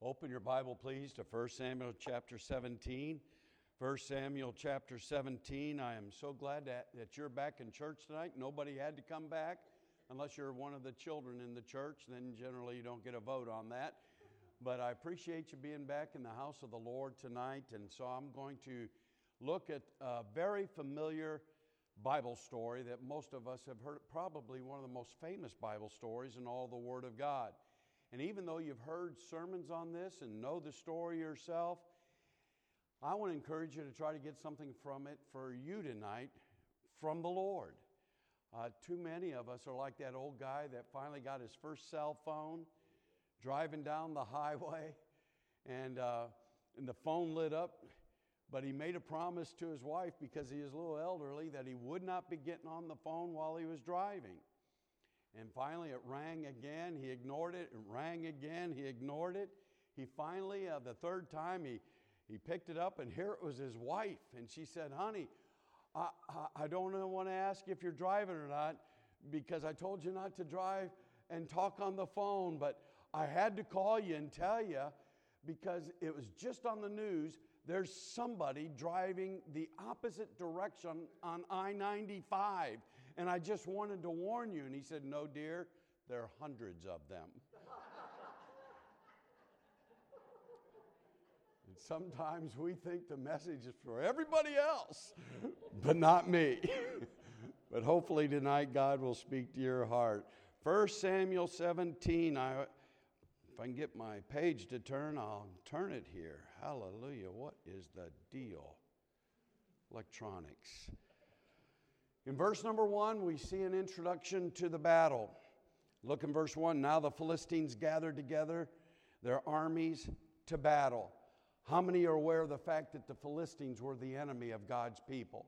Open your Bible, please, to 1 Samuel chapter 17. 1 Samuel chapter 17. I am so glad that, that you're back in church tonight. Nobody had to come back unless you're one of the children in the church. Then generally you don't get a vote on that. But I appreciate you being back in the house of the Lord tonight. And so I'm going to look at a very familiar Bible story that most of us have heard, probably one of the most famous Bible stories in all the Word of God. And even though you've heard sermons on this and know the story yourself, I want to encourage you to try to get something from it for you tonight from the Lord. Uh, too many of us are like that old guy that finally got his first cell phone driving down the highway and, uh, and the phone lit up. But he made a promise to his wife because he is a little elderly that he would not be getting on the phone while he was driving. And finally, it rang again. He ignored it. It rang again. He ignored it. He finally, uh, the third time, he, he picked it up, and here it was his wife. And she said, Honey, I, I, I don't want to ask if you're driving or not because I told you not to drive and talk on the phone, but I had to call you and tell you because it was just on the news there's somebody driving the opposite direction on I 95 and I just wanted to warn you. And he said, No, dear, there are hundreds of them. and sometimes we think the message is for everybody else, but not me. but hopefully tonight God will speak to your heart. 1 Samuel 17, I, if I can get my page to turn, I'll turn it here. Hallelujah. What is the deal? Electronics. In verse number one, we see an introduction to the battle. Look in verse one. Now the Philistines gathered together their armies to battle. How many are aware of the fact that the Philistines were the enemy of God's people?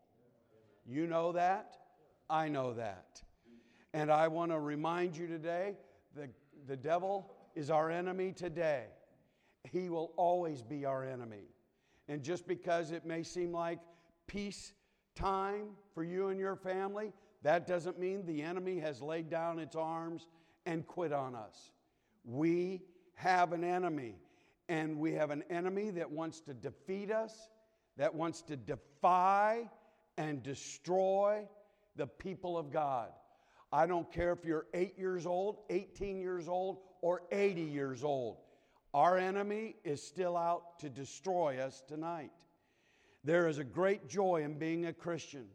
You know that? I know that. And I want to remind you today that the devil is our enemy today. He will always be our enemy. And just because it may seem like peace time for you and your family, that doesn't mean the enemy has laid down its arms and quit on us. We have an enemy, and we have an enemy that wants to defeat us, that wants to defy and destroy the people of God. I don't care if you're eight years old, 18 years old, or 80 years old. Our enemy is still out to destroy us tonight. There is a great joy in being a Christian.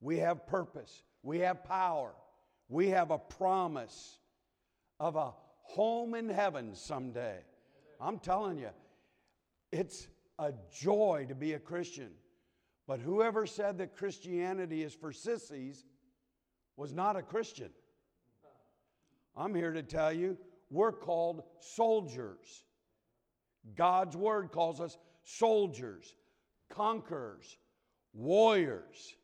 We have purpose, we have power, we have a promise of a home in heaven someday. I'm telling you, it's a joy to be a Christian. But whoever said that Christianity is for sissies was not a Christian. I'm here to tell you we're called soldiers. God's word calls us soldiers conquerors, warriors,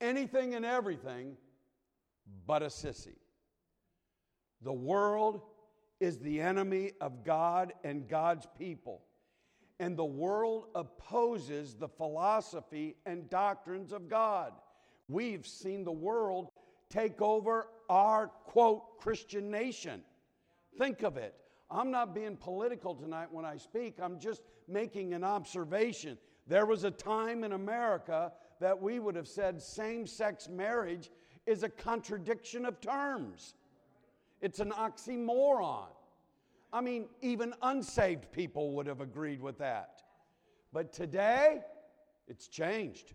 anything and everything but a sissy. The world is the enemy of God and God's people. And the world opposes the philosophy and doctrines of God. We've seen the world take over our, quote, Christian nation. Think of it. I'm not being political tonight when I speak, I'm just making an observation. There was a time in America that we would have said same sex marriage is a contradiction of terms, it's an oxymoron. I mean, even unsaved people would have agreed with that. But today, it's changed.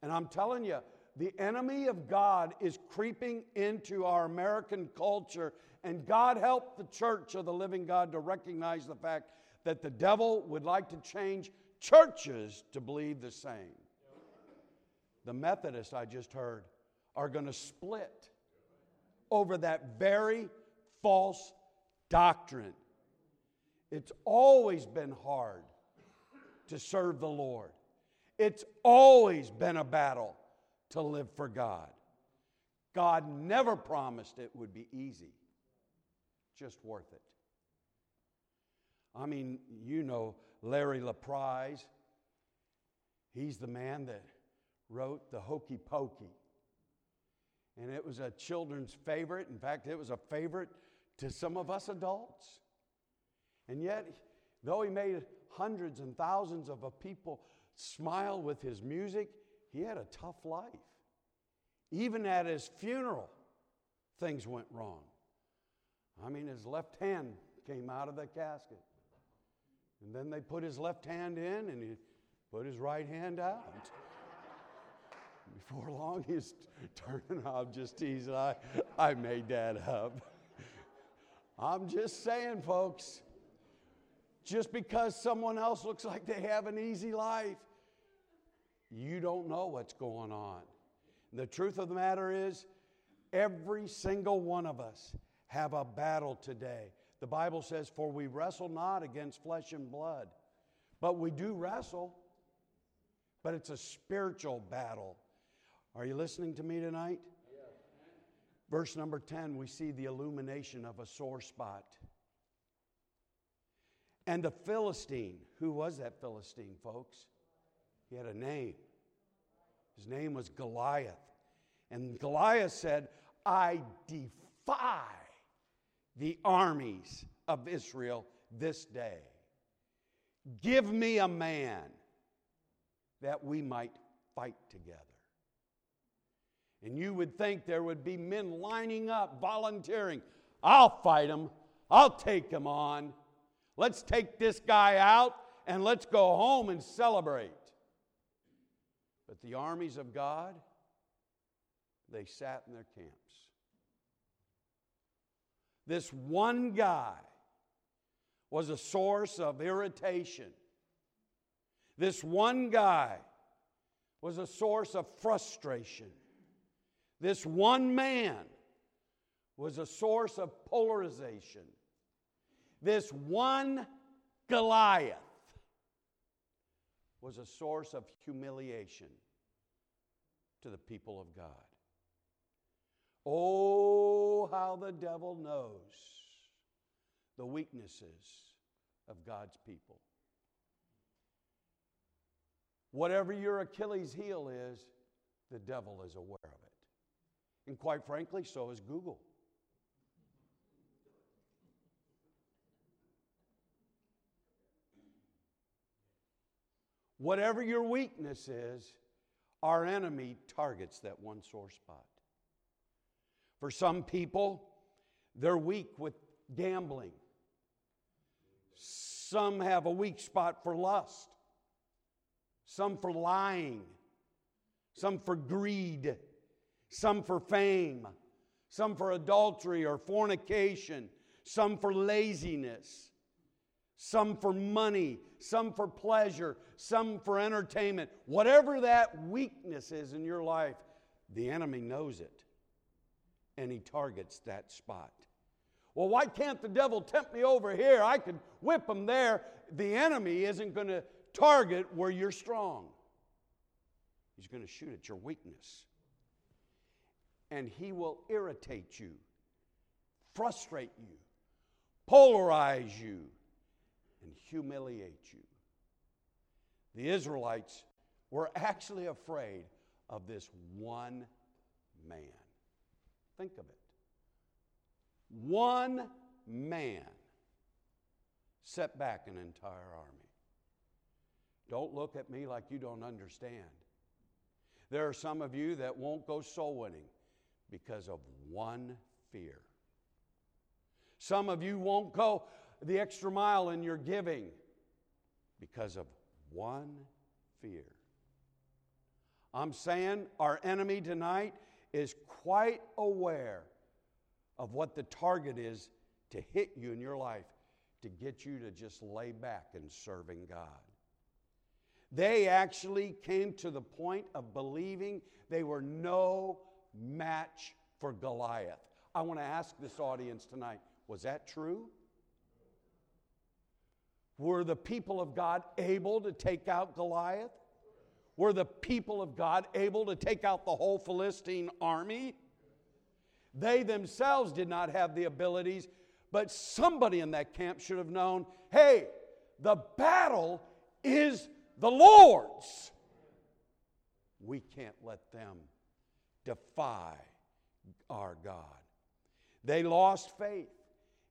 And I'm telling you, the enemy of God is creeping into our American culture, and God help the church of the living God to recognize the fact that the devil would like to change churches to believe the same. The Methodists, I just heard, are going to split over that very false doctrine. It's always been hard to serve the Lord, it's always been a battle to live for God. God never promised it would be easy, just worth it. I mean, you know Larry LaPrise. He's the man that wrote the Hokey Pokey. And it was a children's favorite. In fact, it was a favorite to some of us adults. And yet, though he made hundreds and thousands of people smile with his music, he had a tough life. Even at his funeral, things went wrong. I mean, his left hand came out of the casket. And then they put his left hand in and he put his right hand out. Before long, he's turning. I'm just teasing. I, I made that up. I'm just saying, folks, just because someone else looks like they have an easy life, you don't know what's going on. The truth of the matter is, every single one of us have a battle today. The Bible says, For we wrestle not against flesh and blood, but we do wrestle, but it's a spiritual battle. Are you listening to me tonight? Verse number 10, we see the illumination of a sore spot. And the Philistine, who was that Philistine, folks? He had a name. His name was Goliath. And Goliath said, I defy the armies of Israel this day. Give me a man that we might fight together. And you would think there would be men lining up, volunteering. I'll fight him. I'll take him on. Let's take this guy out and let's go home and celebrate. But the armies of God, they sat in their camps. This one guy was a source of irritation. This one guy was a source of frustration. This one man was a source of polarization. This one Goliath was a source of humiliation to the people of God. Oh, how the devil knows the weaknesses of God's people. Whatever your Achilles heel is, the devil is aware of it. And quite frankly, so is Google. Whatever your weakness is, our enemy targets that one sore spot. For some people, they're weak with gambling. Some have a weak spot for lust. Some for lying. Some for greed. Some for fame. Some for adultery or fornication. Some for laziness some for money, some for pleasure, some for entertainment. Whatever that weakness is in your life, the enemy knows it and he targets that spot. Well, why can't the devil tempt me over here? I could whip him there. The enemy isn't going to target where you're strong, he's going to shoot at your weakness. And he will irritate you, frustrate you, polarize you and humiliate you. The Israelites were actually afraid of this one man. Think of it. One man set back an entire army. Don't look at me like you don't understand. There are some of you that won't go soul winning because of one fear. Some of you won't go the extra mile in your giving because of one fear. I'm saying our enemy tonight is quite aware of what the target is to hit you in your life to get you to just lay back in serving God. They actually came to the point of believing they were no match for Goliath. I want to ask this audience tonight was that true? Were the people of God able to take out Goliath? Were the people of God able to take out the whole Philistine army? They themselves did not have the abilities, but somebody in that camp should have known hey, the battle is the Lord's. We can't let them defy our God. They lost faith.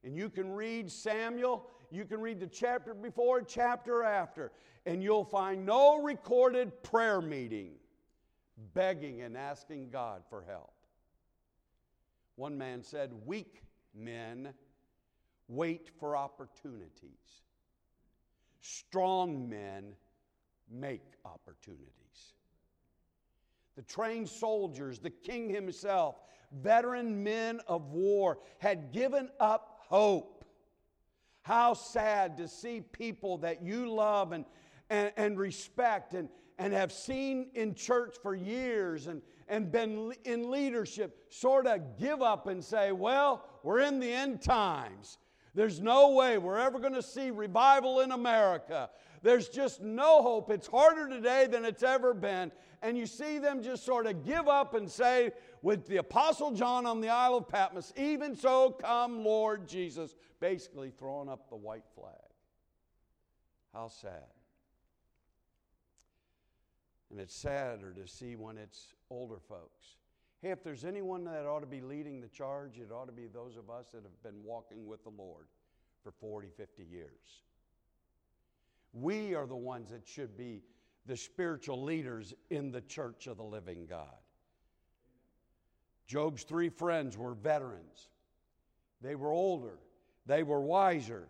And you can read Samuel You can read the chapter before, chapter after, and you'll find no recorded prayer meeting begging and asking God for help. One man said, Weak men wait for opportunities, strong men make opportunities. The trained soldiers, the king himself, veteran men of war had given up hope. How sad to see people that you love and, and, and respect and, and have seen in church for years and, and been in leadership sort of give up and say, Well, we're in the end times. There's no way we're ever going to see revival in America. There's just no hope. It's harder today than it's ever been. And you see them just sort of give up and say, with the Apostle John on the Isle of Patmos, even so come, Lord Jesus, basically throwing up the white flag. How sad. And it's sadder to see when it's older folks. Hey, if there's anyone that ought to be leading the charge, it ought to be those of us that have been walking with the Lord for 40, 50 years. We are the ones that should be the spiritual leaders in the church of the living God. Job's three friends were veterans. They were older, they were wiser,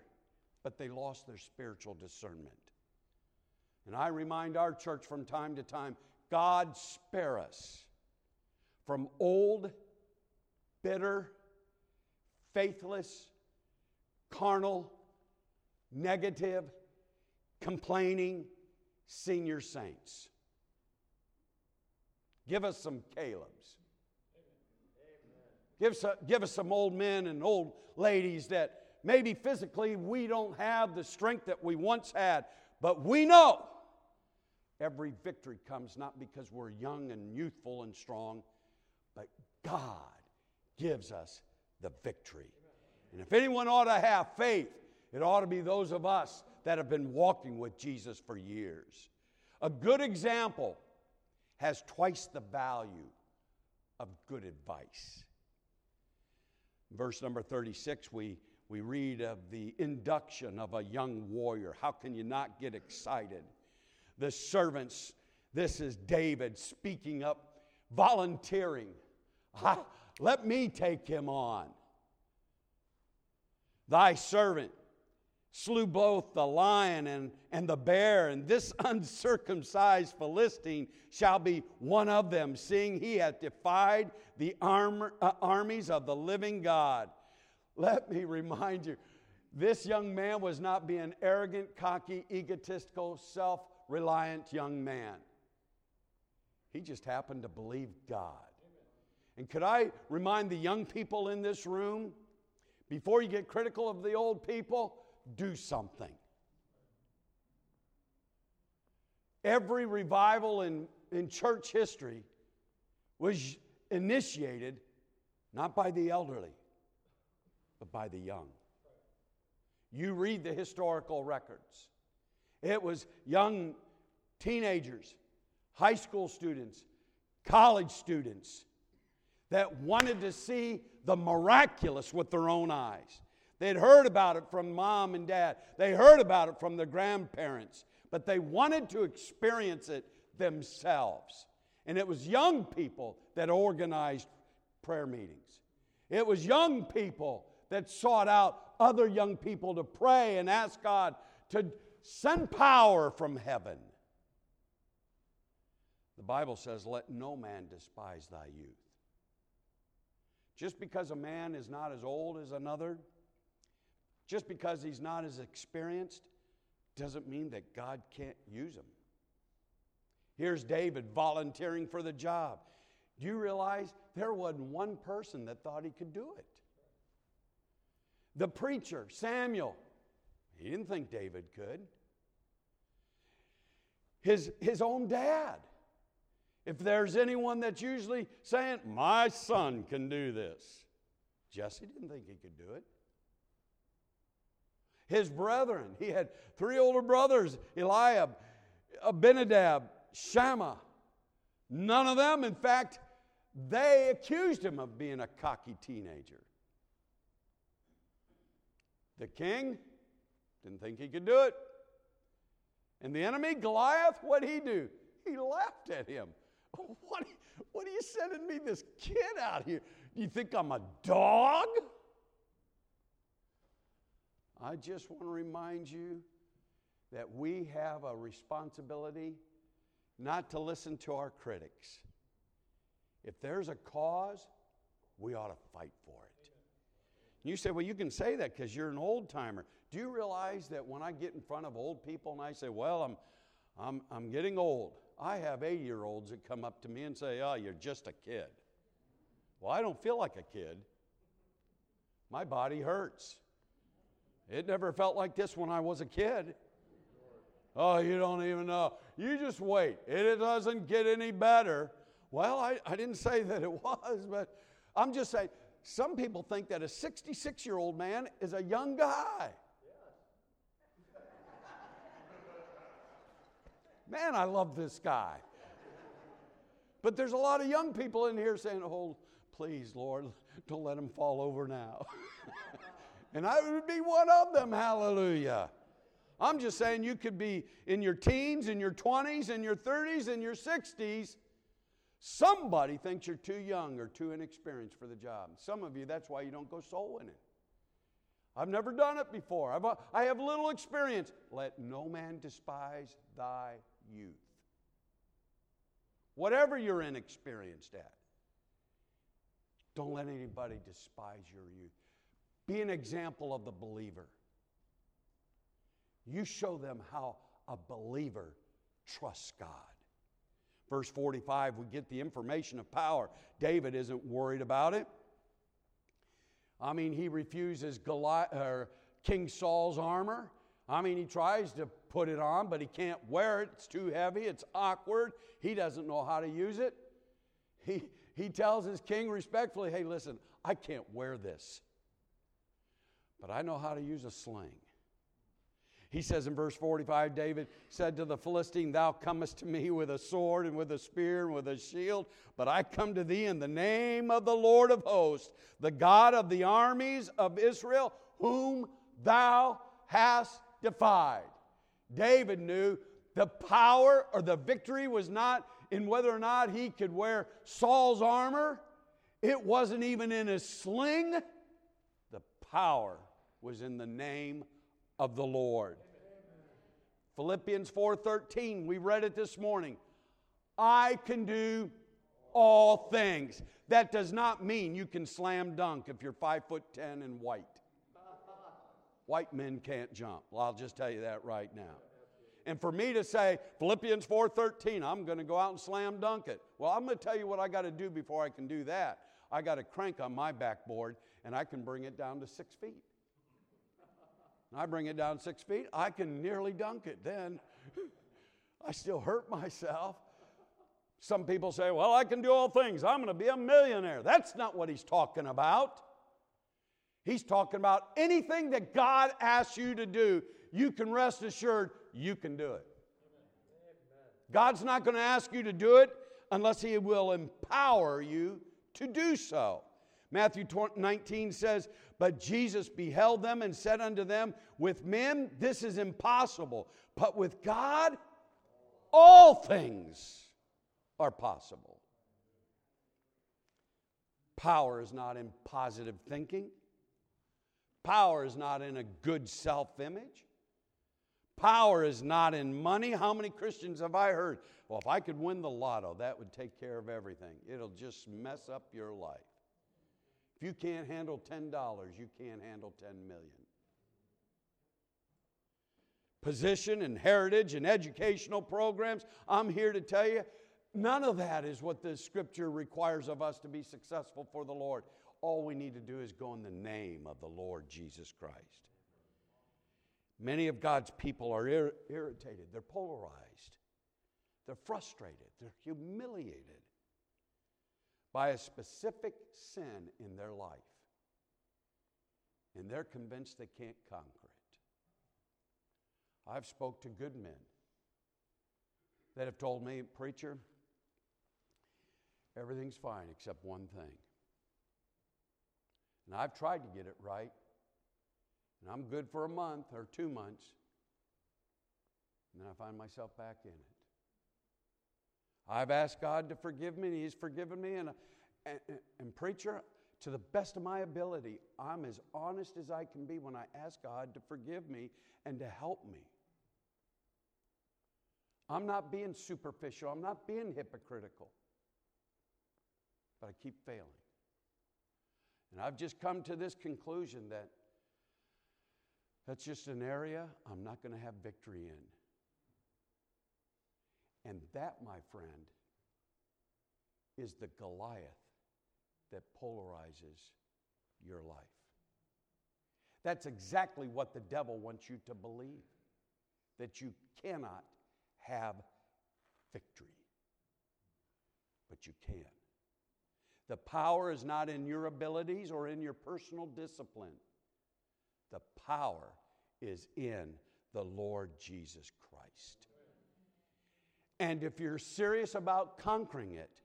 but they lost their spiritual discernment. And I remind our church from time to time God spare us from old, bitter, faithless, carnal, negative, complaining senior saints. Give us some Caleb's. Give us, give us some old men and old ladies that maybe physically we don't have the strength that we once had, but we know every victory comes not because we're young and youthful and strong, but God gives us the victory. And if anyone ought to have faith, it ought to be those of us that have been walking with Jesus for years. A good example has twice the value of good advice. Verse number 36, we, we read of the induction of a young warrior. How can you not get excited? The servants, this is David speaking up, volunteering. let me take him on. Thy servant slew both the lion and, and the bear, and this uncircumcised Philistine shall be one of them, seeing he hath defied the uh, armies of the living God. Let me remind you, this young man was not being arrogant, cocky, egotistical, self reliant young man. He just happened to believe God. And could I remind the young people in this room, before you get critical of the old people, do something. Every revival in, in church history was initiated not by the elderly, but by the young. You read the historical records. It was young teenagers, high school students, college students that wanted to see the miraculous with their own eyes. They'd heard about it from mom and dad, they heard about it from their grandparents, but they wanted to experience it themselves. And it was young people that organized prayer meetings. It was young people that sought out other young people to pray and ask God to send power from heaven. The Bible says, Let no man despise thy youth. Just because a man is not as old as another, just because he's not as experienced doesn't mean that God can't use him. Here's David volunteering for the job. Do you realize there wasn't one person that thought he could do it? The preacher, Samuel, he didn't think David could. His, his own dad. If there's anyone that's usually saying, My son can do this, Jesse didn't think he could do it his brethren. He had three older brothers Eliab, Abinadab, Shammah. None of them, in fact, they accused him of being a cocky teenager. The king, Didn't think he could do it. And the enemy, Goliath, what'd he do? He laughed at him. What, what are you sending me this kid out here? Do you think I'm a dog? I just want to remind you that we have a responsibility not to listen to our critics. If there's a cause, we ought to fight for it. You say, well, you can say that because you're an old timer. Do you realize that when I get in front of old people and I say, well, I'm, I'm, I'm getting old, I have 80 year olds that come up to me and say, oh, you're just a kid. Well, I don't feel like a kid. My body hurts. It never felt like this when I was a kid. Oh, you don't even know. You just wait. It doesn't get any better. Well, I, I didn't say that it was, but I'm just saying some people think that a 66 year old man is a young guy. Man, I love this guy. But there's a lot of young people in here saying, Oh, please, Lord, don't let him fall over now. and I would be one of them, hallelujah. I'm just saying you could be in your teens, in your 20s, in your 30s, in your 60s. Somebody thinks you're too young or too inexperienced for the job. Some of you, that's why you don't go soul winning. I've never done it before. I've, I have little experience. Let no man despise thy youth. Whatever you're inexperienced at, don't let anybody despise your youth. Be an example of the believer. You show them how a believer trusts God. Verse 45, we get the information of power. David isn't worried about it. I mean, he refuses King Saul's armor. I mean, he tries to put it on, but he can't wear it. It's too heavy, it's awkward. He doesn't know how to use it. He, he tells his king respectfully, hey, listen, I can't wear this, but I know how to use a sling. He says in verse 45 David said to the Philistine, Thou comest to me with a sword and with a spear and with a shield, but I come to thee in the name of the Lord of hosts, the God of the armies of Israel, whom thou hast defied. David knew the power or the victory was not in whether or not he could wear Saul's armor, it wasn't even in his sling. The power was in the name of the Lord. Philippians 4:13, we read it this morning. I can do all things. That does not mean you can slam dunk if you're five foot ten and white. White men can't jump. Well, I'll just tell you that right now. And for me to say Philippians 4:13, I'm going to go out and slam dunk it. Well, I'm going to tell you what I got to do before I can do that. I got a crank on my backboard and I can bring it down to six feet. I bring it down six feet, I can nearly dunk it. Then I still hurt myself. Some people say, Well, I can do all things. I'm going to be a millionaire. That's not what he's talking about. He's talking about anything that God asks you to do, you can rest assured you can do it. God's not going to ask you to do it unless He will empower you to do so. Matthew 19 says, But Jesus beheld them and said unto them, With men this is impossible, but with God all things are possible. Power is not in positive thinking. Power is not in a good self image. Power is not in money. How many Christians have I heard? Well, if I could win the lotto, that would take care of everything. It'll just mess up your life. If you can't handle $10, you can't handle 10 million. Position and heritage and educational programs, I'm here to tell you, none of that is what the scripture requires of us to be successful for the Lord. All we need to do is go in the name of the Lord Jesus Christ. Many of God's people are ir- irritated, they're polarized, they're frustrated, they're humiliated by a specific sin in their life. And they're convinced they can't conquer it. I've spoke to good men that have told me, preacher, everything's fine except one thing. And I've tried to get it right, And I'm good for a month or two months. And then I find myself back in it. I've asked God to forgive me, and He's forgiven me. And, and, and, preacher, to the best of my ability, I'm as honest as I can be when I ask God to forgive me and to help me. I'm not being superficial, I'm not being hypocritical, but I keep failing. And I've just come to this conclusion that that's just an area I'm not going to have victory in. And that, my friend, is the Goliath that polarizes your life. That's exactly what the devil wants you to believe that you cannot have victory. But you can. The power is not in your abilities or in your personal discipline. The power is in the Lord Jesus Christ. And if you're serious about conquering it,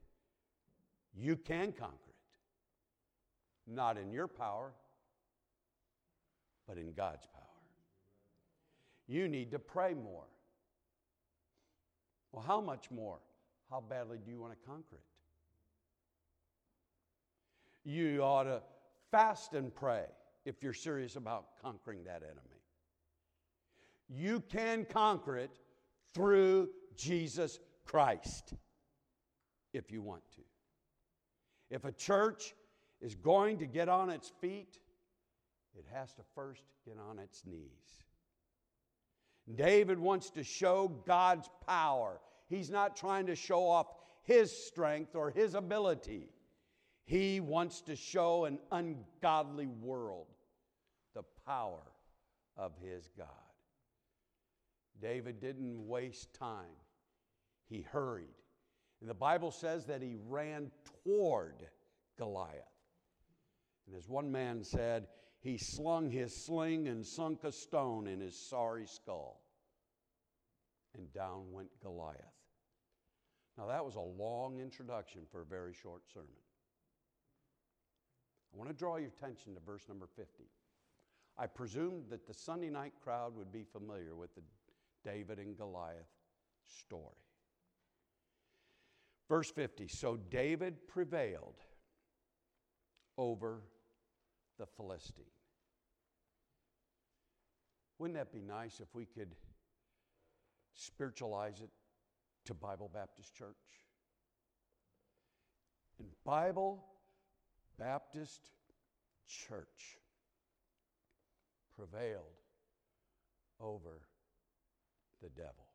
you can conquer it. Not in your power, but in God's power. You need to pray more. Well, how much more? How badly do you want to conquer it? You ought to fast and pray if you're serious about conquering that enemy. You can conquer it through Jesus Christ if you want to. If a church is going to get on its feet, it has to first get on its knees. David wants to show God's power. He's not trying to show off his strength or his ability. He wants to show an ungodly world the power of his God. David didn't waste time he hurried. And the Bible says that he ran toward Goliath. And as one man said, he slung his sling and sunk a stone in his sorry skull. And down went Goliath. Now, that was a long introduction for a very short sermon. I want to draw your attention to verse number 50. I presumed that the Sunday night crowd would be familiar with the David and Goliath story. Verse 50 So David prevailed over the Philistine. Wouldn't that be nice if we could spiritualize it to Bible Baptist Church? And Bible Baptist Church prevailed over the devil.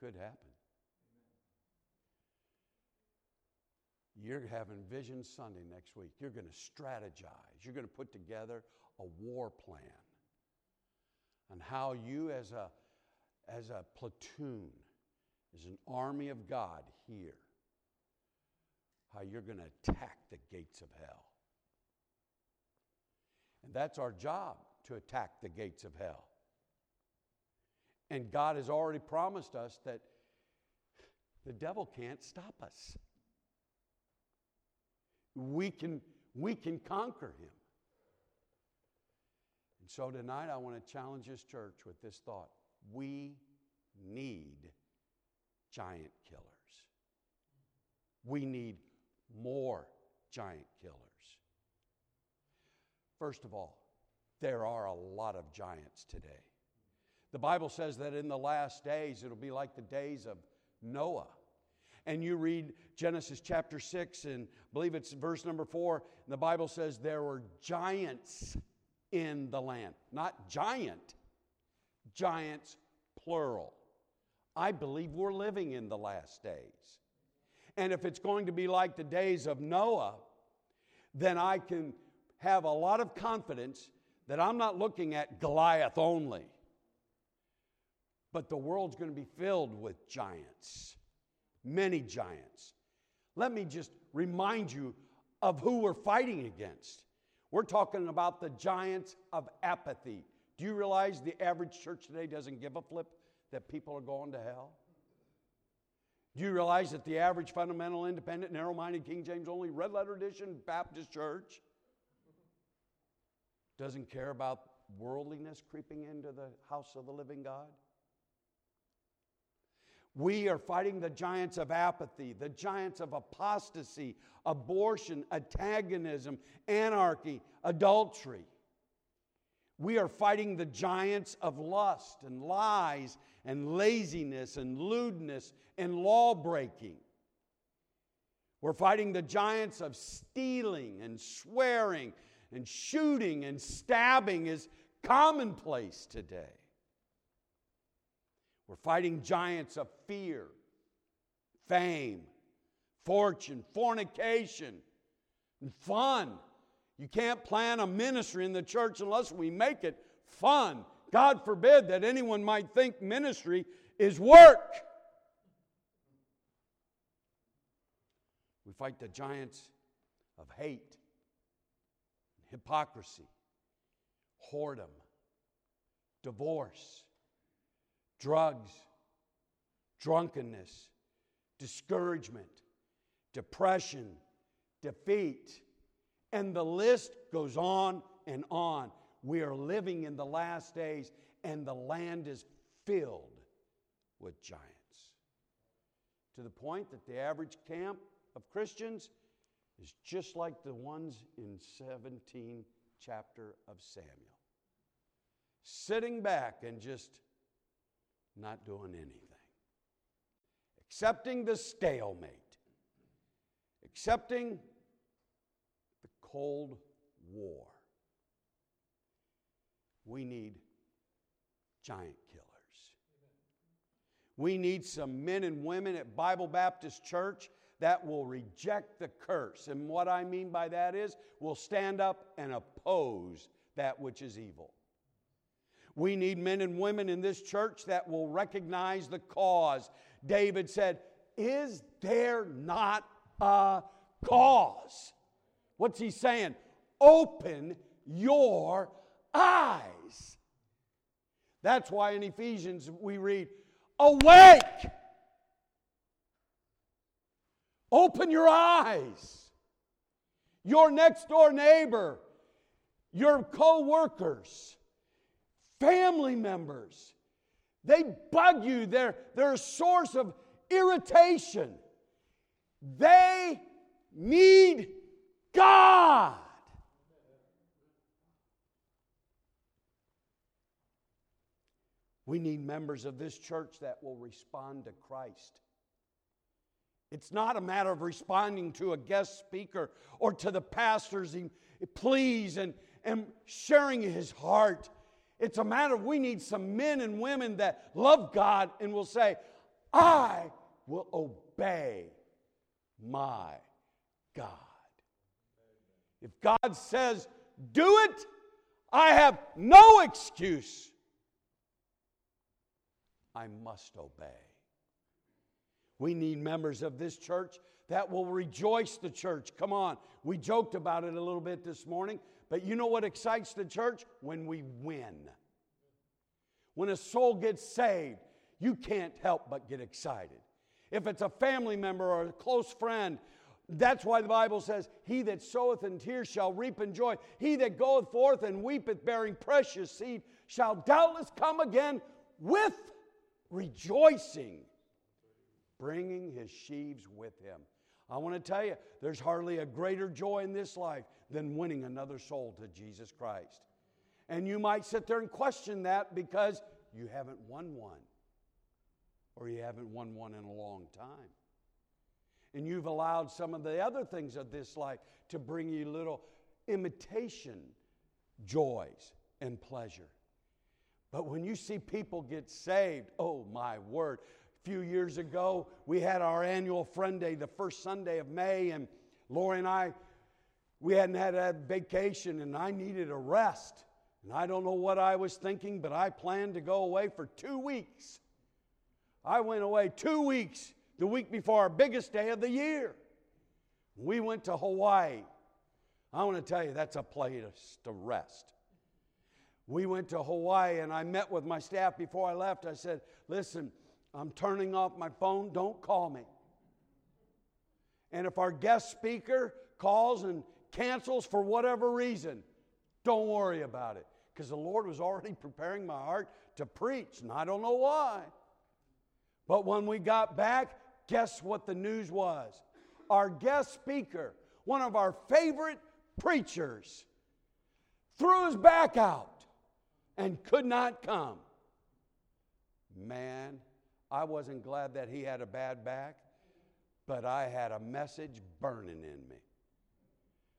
Could happen. You're having Vision Sunday next week. You're going to strategize. You're going to put together a war plan on how you, as a, as a platoon, as an army of God here, how you're going to attack the gates of hell. And that's our job to attack the gates of hell. And God has already promised us that the devil can't stop us we can, we can conquer him. And so tonight I want to challenge this church with this thought. We need giant killers. We need more giant killers. First of all, there are a lot of giants today. The Bible says that in the last days it'll be like the days of Noah and you read Genesis chapter 6, and I believe it's verse number 4, and the Bible says there were giants in the land. Not giant, giants plural. I believe we're living in the last days. And if it's going to be like the days of Noah, then I can have a lot of confidence that I'm not looking at Goliath only, but the world's going to be filled with giants many giants. Let me just remind you of who we're fighting against. We're talking about the giants of apathy. Do you realize the average church today doesn't give a flip that people are going to hell? Do you realize that the average fundamental, independent, narrow minded, King James only, red letter edition Baptist church doesn't care about worldliness creeping into the house of the living God? We are fighting the giants of apathy, the giants of apostasy, abortion, antagonism, anarchy, adultery. We are fighting the giants of lust and lies and laziness and lewdness and law breaking. We're fighting the giants of stealing and swearing and shooting and stabbing is commonplace today. We're fighting giants of fear, fame, fortune, fornication, and fun. You can't plan a ministry in the church unless we make it fun. God forbid that anyone might think ministry is work. We fight the giants of hate, hypocrisy, whoredom, divorce, drugs, drunkenness, discouragement, depression, defeat, and the list goes on and on. We are living in the last days, and the land is filled with giants. To the point that the average camp of Christians is just like the ones in 17 chapter of Samuel. Sitting back and just not doing anything. Accepting the stalemate. Accepting the Cold War. We need giant killers. We need some men and women at Bible Baptist Church that will reject the curse. And what I mean by that is, will stand up and oppose that which is evil. We need men and women in this church that will recognize the cause. David said, Is there not a cause? What's he saying? Open your eyes. That's why in Ephesians we read, Awake! Open your eyes. Your next door neighbor, your co workers, family members, they bug you. They're, they're a source of irritation. They need God. We need members of this church that will respond to Christ. It's not a matter of responding to a guest speaker or to the pastor's pleas and, and sharing his heart. It's a matter of we need some men and women that love God and will say, I will obey my God. If God says, do it, I have no excuse. I must obey. We need members of this church that will rejoice the church. Come on. We joked about it a little bit this morning, but you know what excites the church? When we win. When a soul gets saved, you can't help but get excited. If it's a family member or a close friend, that's why the Bible says, He that soweth in tears shall reap in joy. He that goeth forth and weepeth, bearing precious seed, shall doubtless come again with rejoicing bringing his sheaves with him. I want to tell you, there's hardly a greater joy in this life than winning another soul to Jesus Christ. And you might sit there and question that because you haven't won one, or you haven't won one in a long time. And you've allowed some of the other things of this life to bring you little imitation joys and pleasure. But when you see people get saved, oh my word, A few years ago, we had our annual Friend Day the first Sunday of May, and Lori and I, we hadn't had a vacation, and I needed a rest. And I don't know what I was thinking, but I planned to go away for two weeks. I went away two weeks, the week before our biggest day of the year. We went to Hawaii. I want to tell you, that's a place to rest. We went to Hawaii, and I met with my staff before I left. I said, Listen, I'm turning off my phone. Don't call me. And if our guest speaker calls and cancels for whatever reason, Don't worry about it. Because the Lord was already preparing my heart to preach, and I don't know why. But when we got back, guess what the news was? Our guest speaker, one of our favorite preachers, threw his back out and could not come. Man, I wasn't glad that he had a bad back, but I had a message burning in me.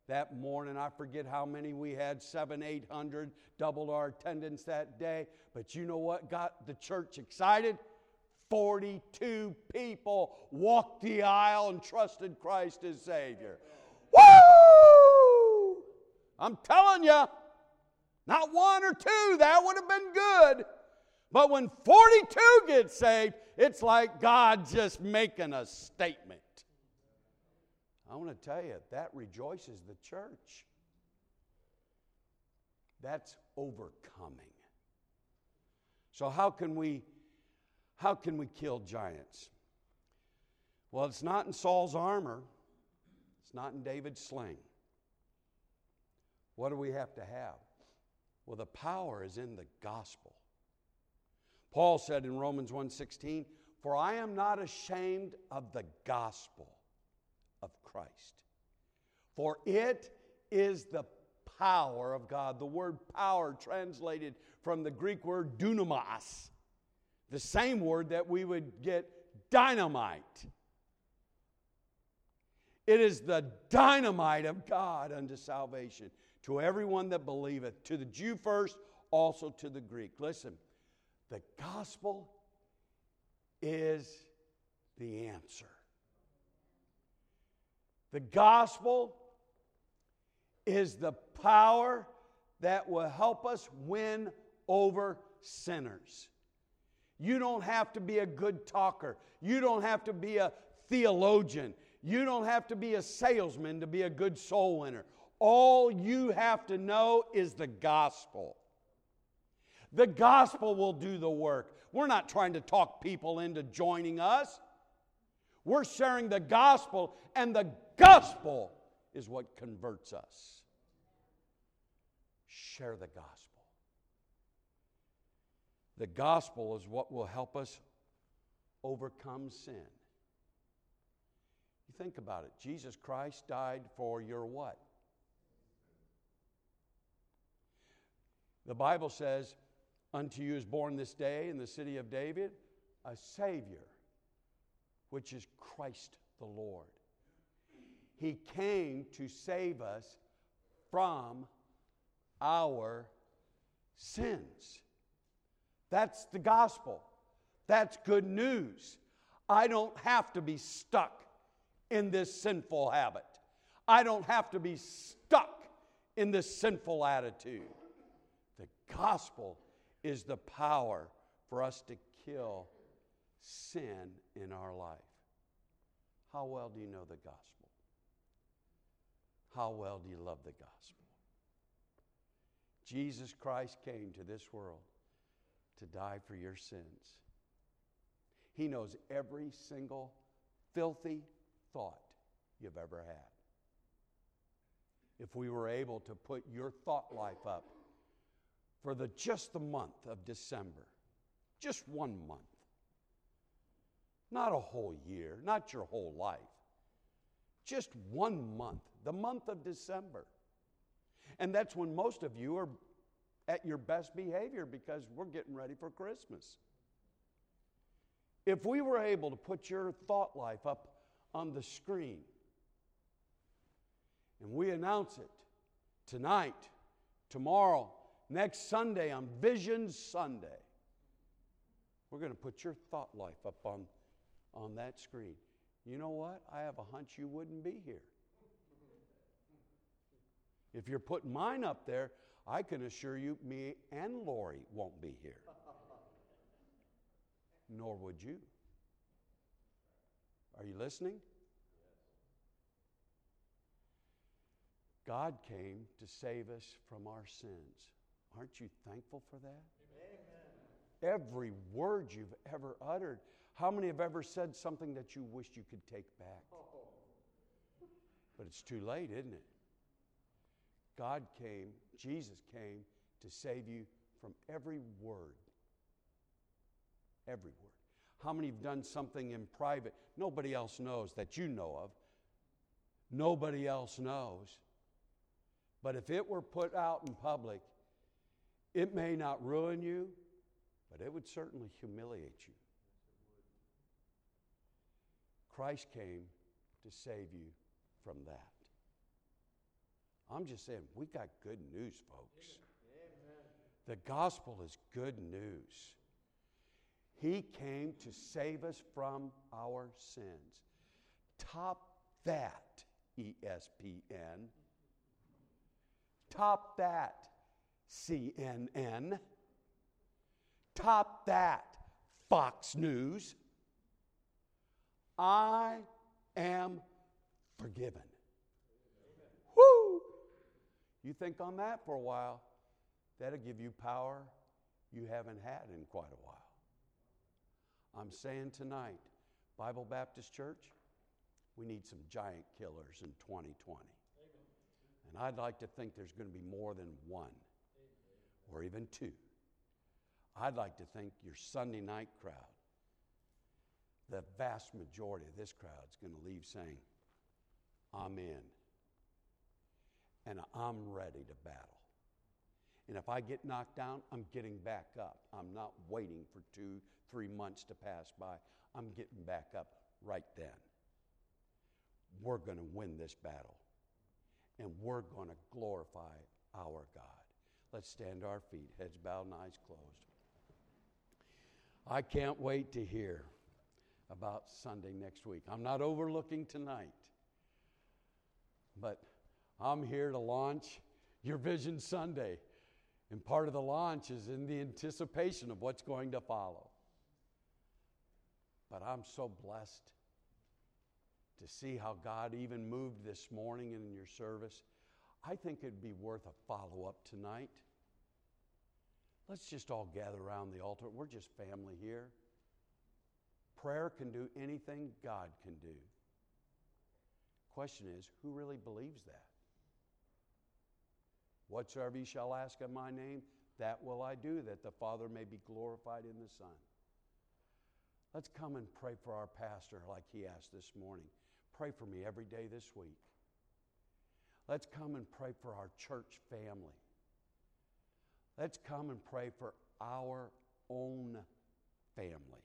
That morning, I forget how many we had, seven, eight hundred, doubled our attendance that day. But you know what got the church excited? 42 people walked the aisle and trusted Christ as Savior. Woo! I'm telling you, not one or two, that would have been good. But when 42 get saved, it's like God just making a statement. I want to tell you, that rejoices the church. That's overcoming. So how can we how can we kill giants? Well, it's not in Saul's armor. It's not in David's sling. What do we have to have? Well, the power is in the gospel. Paul said in Romans 1:16, "For I am not ashamed of the gospel of Christ. For it is the power of God. The word power translated from the Greek word dunamis, the same word that we would get dynamite. It is the dynamite of God unto salvation to everyone that believeth, to the Jew first, also to the Greek. Listen, the gospel is the answer. The gospel is the power that will help us win over sinners. You don't have to be a good talker. You don't have to be a theologian. You don't have to be a salesman to be a good soul winner. All you have to know is the gospel. The gospel will do the work. We're not trying to talk people into joining us. We're sharing the gospel, and the gospel is what converts us. Share the gospel. The gospel is what will help us overcome sin. You think about it. Jesus Christ died for your what? The Bible says, Unto you is born this day in the city of David a Savior, which is Christ the Lord. He came to save us from our sins. That's the gospel. That's good news. I don't have to be stuck in this sinful habit. I don't have to be stuck in this sinful attitude. Gospel is the power for us to kill sin in our life. How well do you know the gospel? How well do you love the gospel? Jesus Christ came to this world to die for your sins. He knows every single filthy thought you've ever had. If we were able to put your thought life up for the just the month of December, just one month, not a whole year, not your whole life, just one month, the month of December. And that's when most of you are at your best behavior because we're getting ready for Christmas. If we were able to put your thought life up on the screen and we announce it tonight, tomorrow, next Sunday on Vision Sunday, we're going to put your thought life up on, on that screen. You know what? I have a hunch you wouldn't be here. If you're putting mine up there, I can assure you, me and Lori won't be here. Nor would you. Are you listening? God came to save us from our sins. Aren't you thankful for that? Amen. Every word you've ever uttered how many have ever said something that you wished you could take back? But it's too late, isn't it? God came, Jesus came to save you from every word. Every word. How many have done something in private nobody else knows that you know of? Nobody else knows. But if it were put out in public, it may not ruin you, but it would certainly humiliate you. Christ came to save you from that. I'm just saying, we got good news, folks. The gospel is good news. He came to save us from our sins. Top that, ESPN. Top that, CNN. Top that, Fox News. I am forgiven. Woo! You think on that for a while, that'll give you power you haven't had in quite a while. I'm saying tonight, Bible Baptist Church, we need some giant killers in 2020. And I'd like to think there's going to be more than one or even two. I'd like to think your Sunday night crowd, the vast majority of this crowd is going to leave saying, I'm in and I'm ready to battle. And if I get knocked down, I'm getting back up. I'm not waiting for two, three months to pass by. I'm getting back up right then. We're going to win this battle and we're going to glorify our God. Let's stand our feet, heads bowed and eyes closed. I can't wait to hear about Sunday next week. I'm not overlooking tonight, but I'm here to launch your Vision Sunday. And part of the launch is in the anticipation of what's going to follow. But I'm so blessed to see how God even moved this morning in your service. I think it'd be worth a follow up tonight. Let's just all gather around the altar. We're just family here. Prayer can do anything God can do. Question is, who really believes that? Whatsoever ye shall ask of my name, that will I do, that the Father may be glorified in the Son. Let's come and pray for our pastor like he asked this morning. Pray for me every day this week. Let's come and pray for our church family. Let's come and pray for our own family.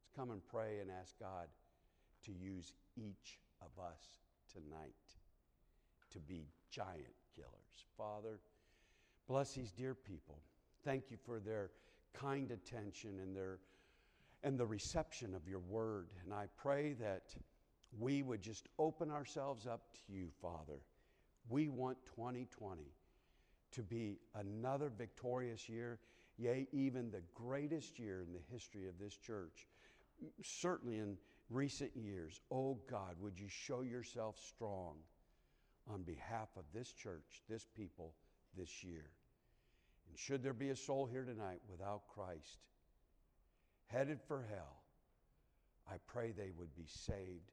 Let's come and pray and ask God to use each of us tonight to be giant killers. Father, bless these dear people. Thank you for their kind attention and their and the reception of your word. And I pray that we would just open ourselves up to you, Father. We want 2020 to be another victorious year, yea, even the greatest year in the history of this church. Certainly in recent years, oh God, would you show yourself strong on behalf of this church, this people, this year? And should there be a soul here tonight without Christ, headed for hell, I pray they would be saved